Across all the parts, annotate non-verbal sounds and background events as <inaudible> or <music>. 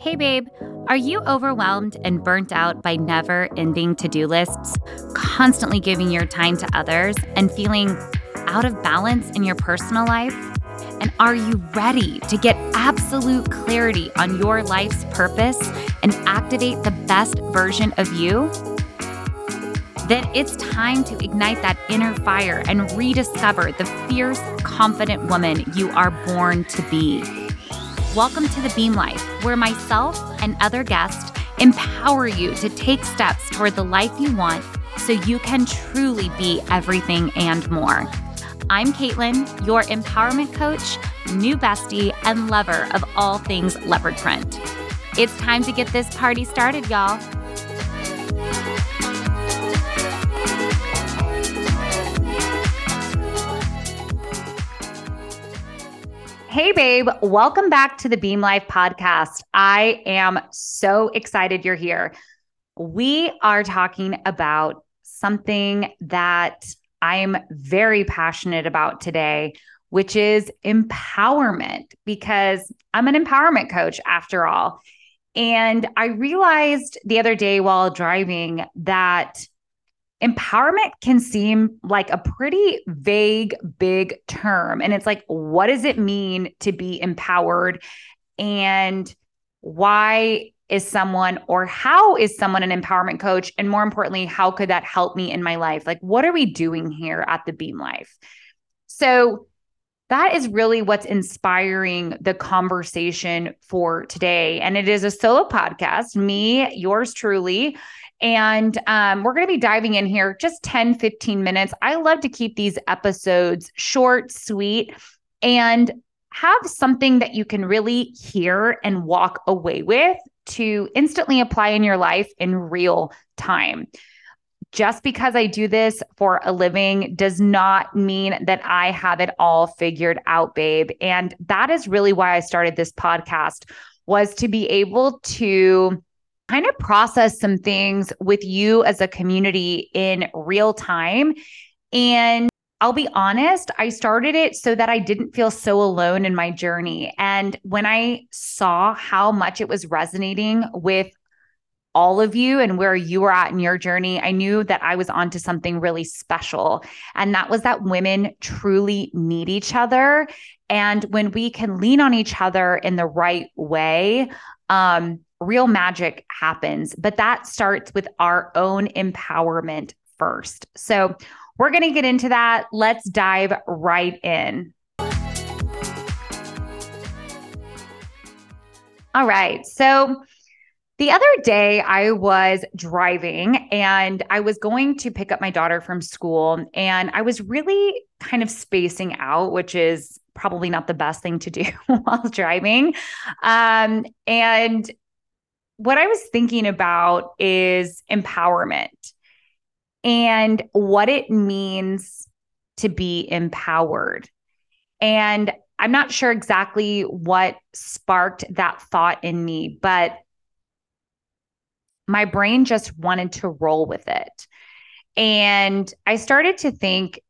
Hey, babe, are you overwhelmed and burnt out by never ending to do lists, constantly giving your time to others, and feeling out of balance in your personal life? And are you ready to get absolute clarity on your life's purpose and activate the best version of you? Then it's time to ignite that inner fire and rediscover the fierce, confident woman you are born to be. Welcome to the Beam Life, where myself and other guests empower you to take steps toward the life you want so you can truly be everything and more. I'm Caitlin, your empowerment coach, new bestie, and lover of all things leopard print. It's time to get this party started, y'all. Hey, babe, welcome back to the Beam Life podcast. I am so excited you're here. We are talking about something that I'm very passionate about today, which is empowerment, because I'm an empowerment coach after all. And I realized the other day while driving that empowerment can seem like a pretty vague, big term. And it's like, what does it mean to be empowered? And why is someone or how is someone an empowerment coach? And more importantly, how could that help me in my life? Like, what are we doing here at the Beam Life? So, that is really what's inspiring the conversation for today. And it is a solo podcast, me, yours truly. And um, we're going to be diving in here just 10, 15 minutes. I love to keep these episodes short, sweet, and have something that you can really hear and walk away with to instantly apply in your life in real time. Just because I do this for a living does not mean that I have it all figured out, babe. And that is really why I started this podcast was to be able to kind of process some things with you as a community in real time. And I'll be honest, I started it so that I didn't feel so alone in my journey. And when I saw how much it was resonating with all of you and where you were at in your journey, I knew that I was onto something really special. And that was that women truly need each other. And when we can lean on each other in the right way, um, real magic happens. But that starts with our own empowerment first. So we're going to get into that. Let's dive right in. All right. So the other day I was driving and I was going to pick up my daughter from school and I was really kind of spacing out, which is probably not the best thing to do <laughs> while driving. Um, and what I was thinking about is empowerment and what it means to be empowered. And I'm not sure exactly what sparked that thought in me, but my brain just wanted to roll with it. And I started to think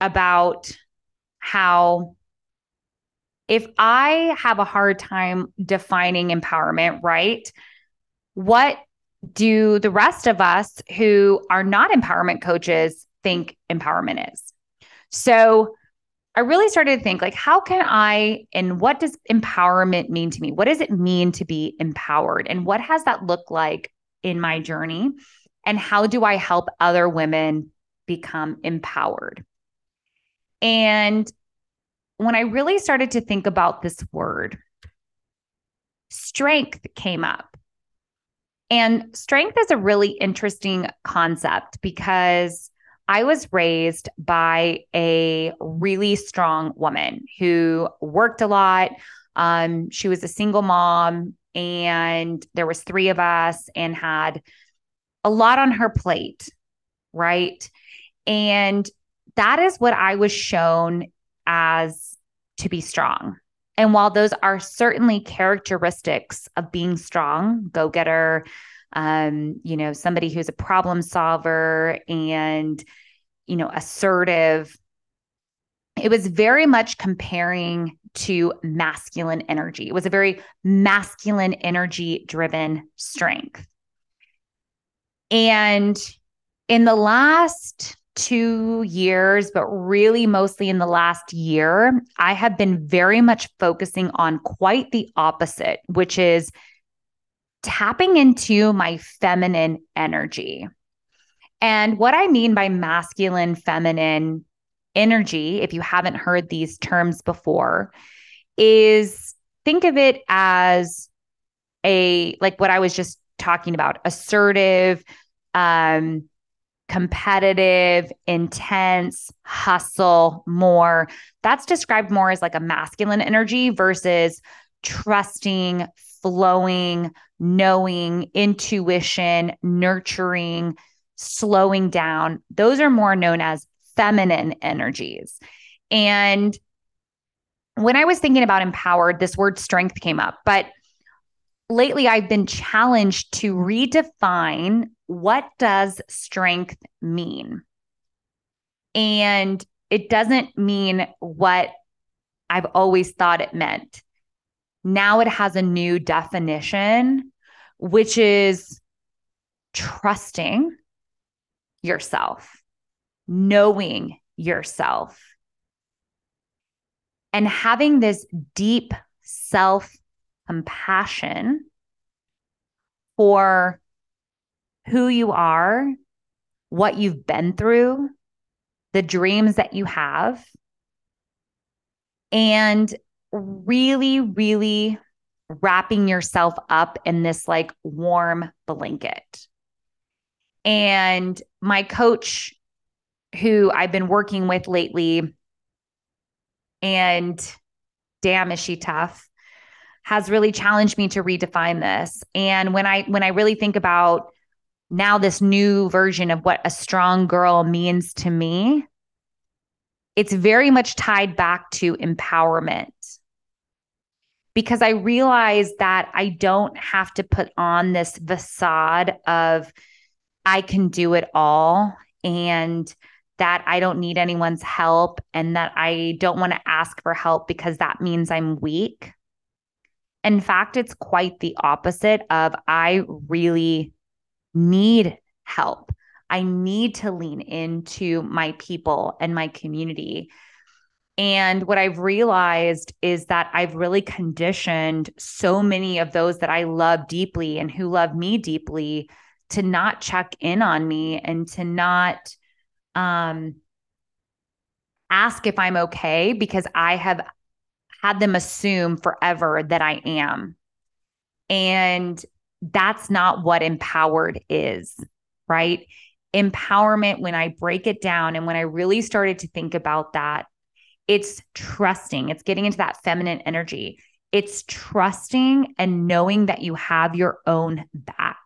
about how if I have a hard time defining empowerment, right? What do the rest of us who are not empowerment coaches think empowerment is? So I really started to think like how can I and what does empowerment mean to me? What does it mean to be empowered and what has that looked like in my journey? And how do I help other women become empowered? And when I really started to think about this word, strength came up. And strength is a really interesting concept because I was raised by a really strong woman who worked a lot. Um, she was a single mom, and there was three of us, and had a lot on her plate, right? And that is what I was shown as to be strong. And while those are certainly characteristics of being strong, go getter, um, you know, somebody who's a problem solver and, you know, assertive, it was very much comparing to masculine energy. It was a very masculine energy driven strength. And in the last two years, but really mostly in the last year, I have been very much focusing on quite the opposite, which is tapping into my feminine energy. And what I mean by masculine, feminine energy, if you haven't heard these terms before, is think of it as a, like what I was just talking about, assertive, um, competitive, intense, hustle more. That's described more as like a masculine energy versus trusting, flowing, knowing, intuition, nurturing, slowing down. Those are more known as feminine energies. And when I was thinking about empowered, this word strength came up, but lately I've been challenged to redefine what does strength mean? And it doesn't mean what I've always thought it meant. Now it has a new definition, which is trusting yourself, knowing yourself, and having this deep self compassion for who you are, what you've been through, the dreams that you have, and really, really wrapping yourself up in this like warm blanket. And my coach, who I've been working with lately, and damn, is she tough, has really challenged me to redefine this. And when I when I really think about now this new version of what a strong girl means to me, it's very much tied back to empowerment because I realize that I don't have to put on this facade of I can do it all and that I don't need anyone's help and that I don't want to ask for help because that means I'm weak. In fact, it's quite the opposite of I really need help. I need to lean into my people and my community. And what I've realized is that I've really conditioned so many of those that I love deeply and who love me deeply to not check in on me and to not um, ask if I'm okay because I have had them assume forever that I am. And that's not what empowered is, right? Empowerment, when I break it down and when I really started to think about that, it's trusting, it's getting into that feminine energy. It's trusting and knowing that you have your own back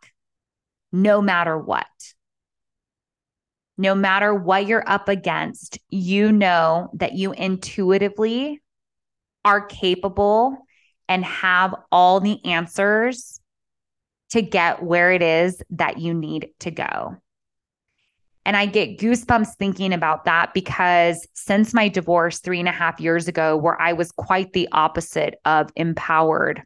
no matter what. No matter what you're up against, you know that you intuitively are capable and have all the answers to get where it is that you need to go. And I get goosebumps thinking about that because since my divorce three and a half years ago, where I was quite the opposite of empowered,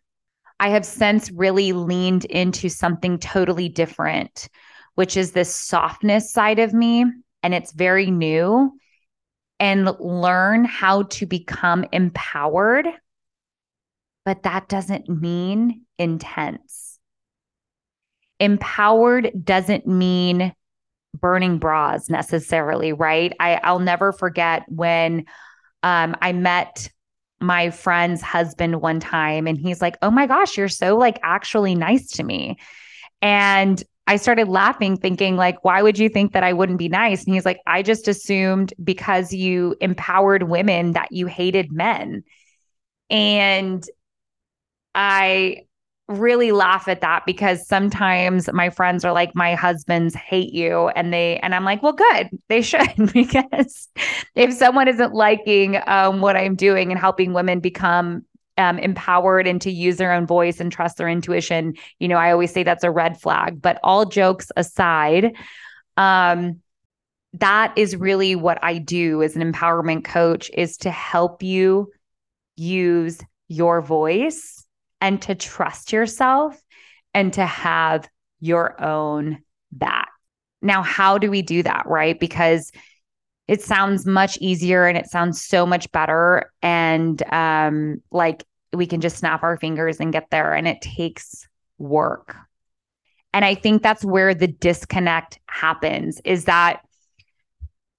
I have since really leaned into something totally different, which is this softness side of me. And it's very new and learn how to become empowered. But that doesn't mean intense. Empowered doesn't mean burning bras necessarily, right? I, I'll never forget when um, I met my friend's husband one time and he's like, "Oh my gosh, you're so like actually nice to me." And I started laughing thinking like, "Why would you think that I wouldn't be nice?" And he's like, "I just assumed because you empowered women that you hated men." And I really laugh at that because sometimes my friends are like my husbands hate you and they and I'm like well good. They should. <laughs> Because if someone isn't liking um, what I'm doing and helping women become um, empowered and to use their own voice and trust their intuition you know I always say that's a red flag. But all jokes aside um that is really what I do as an empowerment coach is to help you use your voice and to trust yourself and to have your own back. Now, how do we do that? Right? Because it sounds much easier and it sounds so much better. And um, like we can just snap our fingers and get there. And it takes work. And I think that's where the disconnect happens is that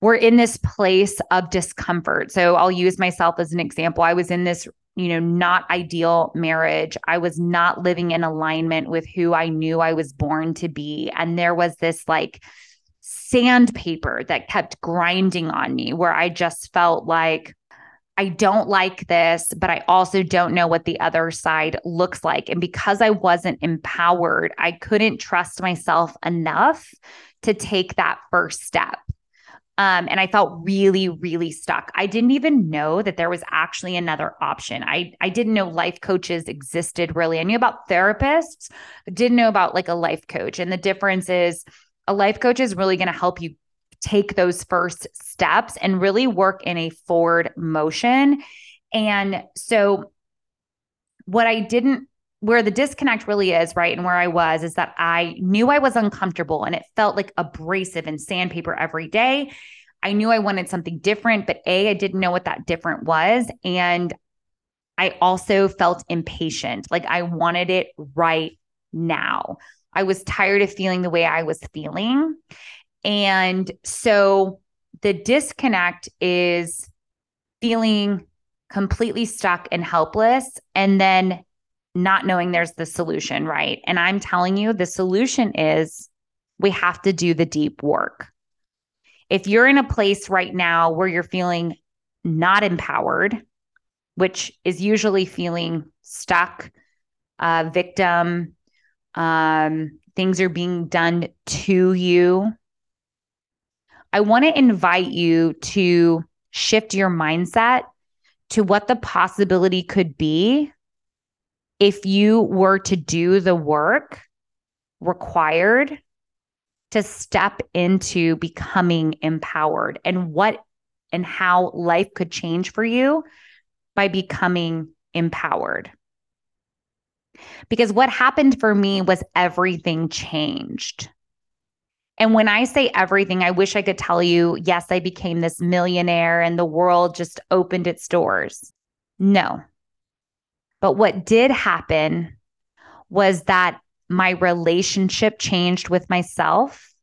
we're in this place of discomfort. So I'll use myself as an example. I was in this, you know, not ideal marriage. I was not living in alignment with who I knew I was born to be. And there was this like sandpaper that kept grinding on me where I just felt like, I don't like this, but I also don't know what the other side looks like. And because I wasn't empowered, I couldn't trust myself enough to take that first step. Um, and I felt really, really stuck. I didn't even know that there was actually another option. I I didn't know life coaches existed really. I knew about therapists, didn't know about like a life coach. And the difference is a life coach is really going to help you take those first steps and really work in a forward motion. And so what I didn't where the disconnect really is, right? And where I was is that I knew I was uncomfortable and it felt like abrasive and sandpaper every day. I knew I wanted something different, but A, I didn't know what that different was. And I also felt impatient. Like I wanted it right now. I was tired of feeling the way I was feeling. And so the disconnect is feeling completely stuck and helpless. And then not knowing there's the solution, right? And I'm telling you, the solution is we have to do the deep work. If you're in a place right now where you're feeling not empowered, which is usually feeling stuck, uh, victim, um, things are being done to you. I want to invite you to shift your mindset to what the possibility could be if you were to do the work required to step into becoming empowered and what and how life could change for you by becoming empowered. Because what happened for me was everything changed. And when I say everything, I wish I could tell you, yes, I became this millionaire and the world just opened its doors. No, but what did happen was that my relationship changed with myself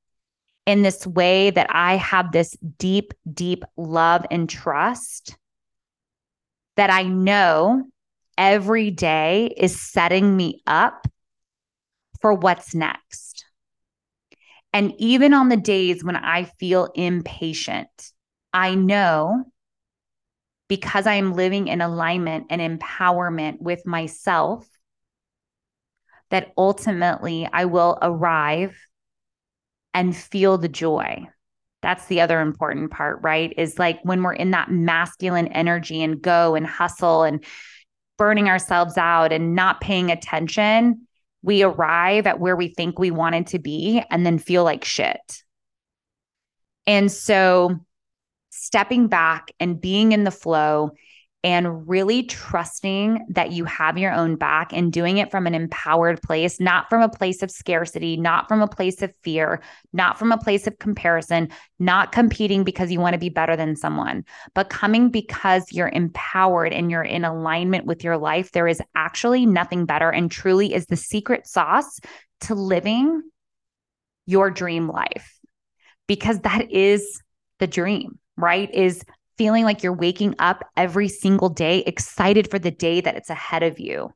in this way that I have this deep, deep love and trust that I know every day is setting me up for what's next. And even on the days when I feel impatient, I know because I am living in alignment and empowerment with myself, that ultimately I will arrive and feel the joy. That's the other important part, right? Is like when we're in that masculine energy and go and hustle and burning ourselves out and not paying attention, we arrive at where we think we wanted to be and then feel like shit. And so stepping back and being in the flow and really trusting that you have your own back and doing it from an empowered place, not from a place of scarcity, not from a place of fear, not from a place of comparison, not competing because you want to be better than someone, but coming because you're empowered and you're in alignment with your life. There is actually nothing better and truly is the secret sauce to living your dream life because that is the dream right? Is feeling like you're waking up every single day excited for the day that it's ahead of you.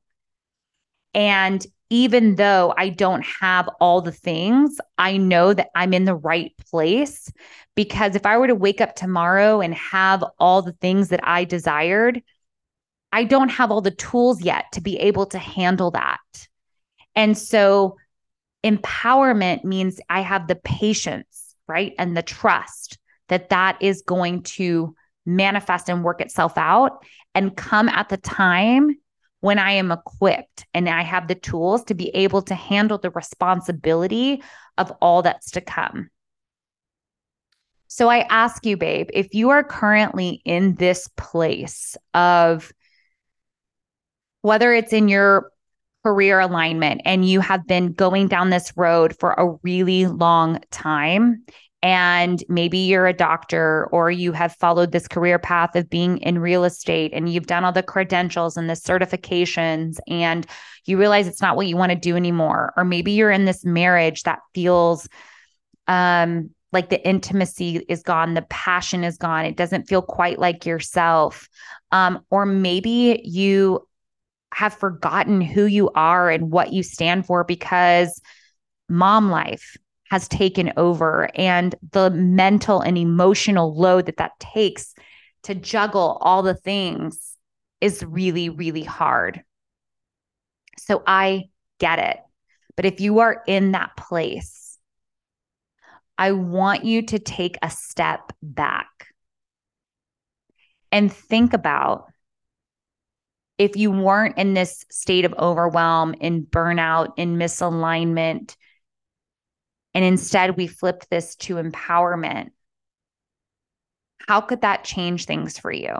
And even though I don't have all the things, I know that I'm in the right place because if I were to wake up tomorrow and have all the things that I desired, I don't have all the tools yet to be able to handle that. And so empowerment means I have the patience, right? And the trust that that is going to manifest and work itself out and come at the time when I am equipped and I have the tools to be able to handle the responsibility of all that's to come. So I ask you, babe, if you are currently in this place of whether it's in your career alignment and you have been going down this road for a really long time and maybe you're a doctor or you have followed this career path of being in real estate and you've done all the credentials and the certifications and you realize it's not what you want to do anymore or maybe you're in this marriage that feels um like the intimacy is gone the passion is gone it doesn't feel quite like yourself um or maybe you have forgotten who you are and what you stand for because mom life has taken over and the mental and emotional load that that takes to juggle all the things is really, really hard. So I get it. But if you are in that place, I want you to take a step back and think about if you weren't in this state of overwhelm, in burnout, in misalignment, and instead we flipped this to empowerment, how could that change things for you?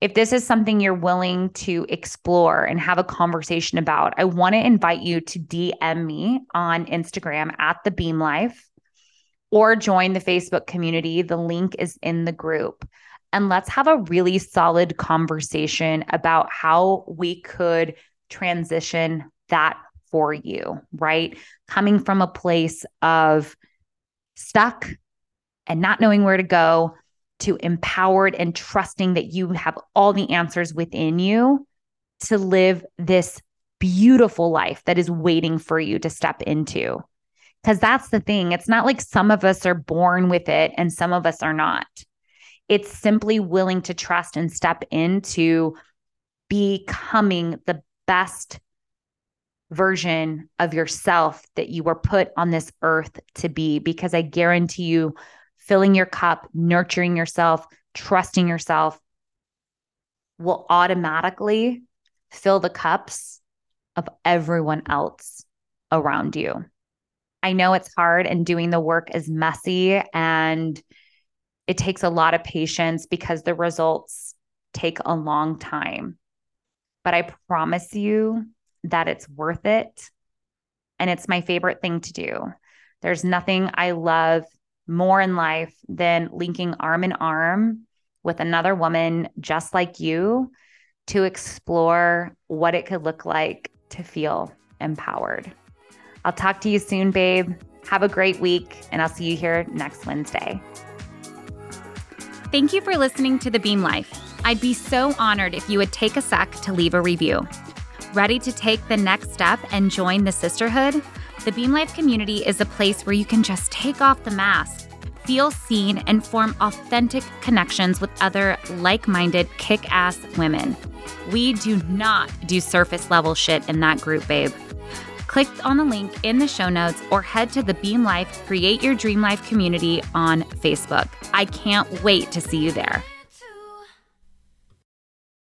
If this is something you're willing to explore and have a conversation about, I want to invite you to DM me on Instagram at the Beam Life or join the Facebook community. The link is in the group and let's have a really solid conversation about how we could transition that for you, right? Coming from a place of stuck and not knowing where to go to empowered and trusting that you have all the answers within you to live this beautiful life that is waiting for you to step into. Because that's the thing. It's not like some of us are born with it and some of us are not. It's simply willing to trust and step into becoming the best version of yourself that you were put on this earth to be. Because I guarantee you, filling your cup, nurturing yourself, trusting yourself will automatically fill the cups of everyone else around you. I know it's hard and doing the work is messy and it takes a lot of patience because the results take a long time. But I promise you that it's worth it. And it's my favorite thing to do. There's nothing I love more in life than linking arm in arm with another woman just like you to explore what it could look like to feel empowered. I'll talk to you soon, babe. Have a great week, and I'll see you here next Wednesday. Thank you for listening to The Beam Life. I'd be so honored if you would take a sec to leave a review. Ready to take the next step and join the sisterhood? The Beam Life community is a place where you can just take off the mask, feel seen, and form authentic connections with other like minded, kick ass women. We do not do surface level shit in that group, babe. Click on the link in the show notes or head to the Beam Life Create Your Dream Life community on Facebook. I can't wait to see you there.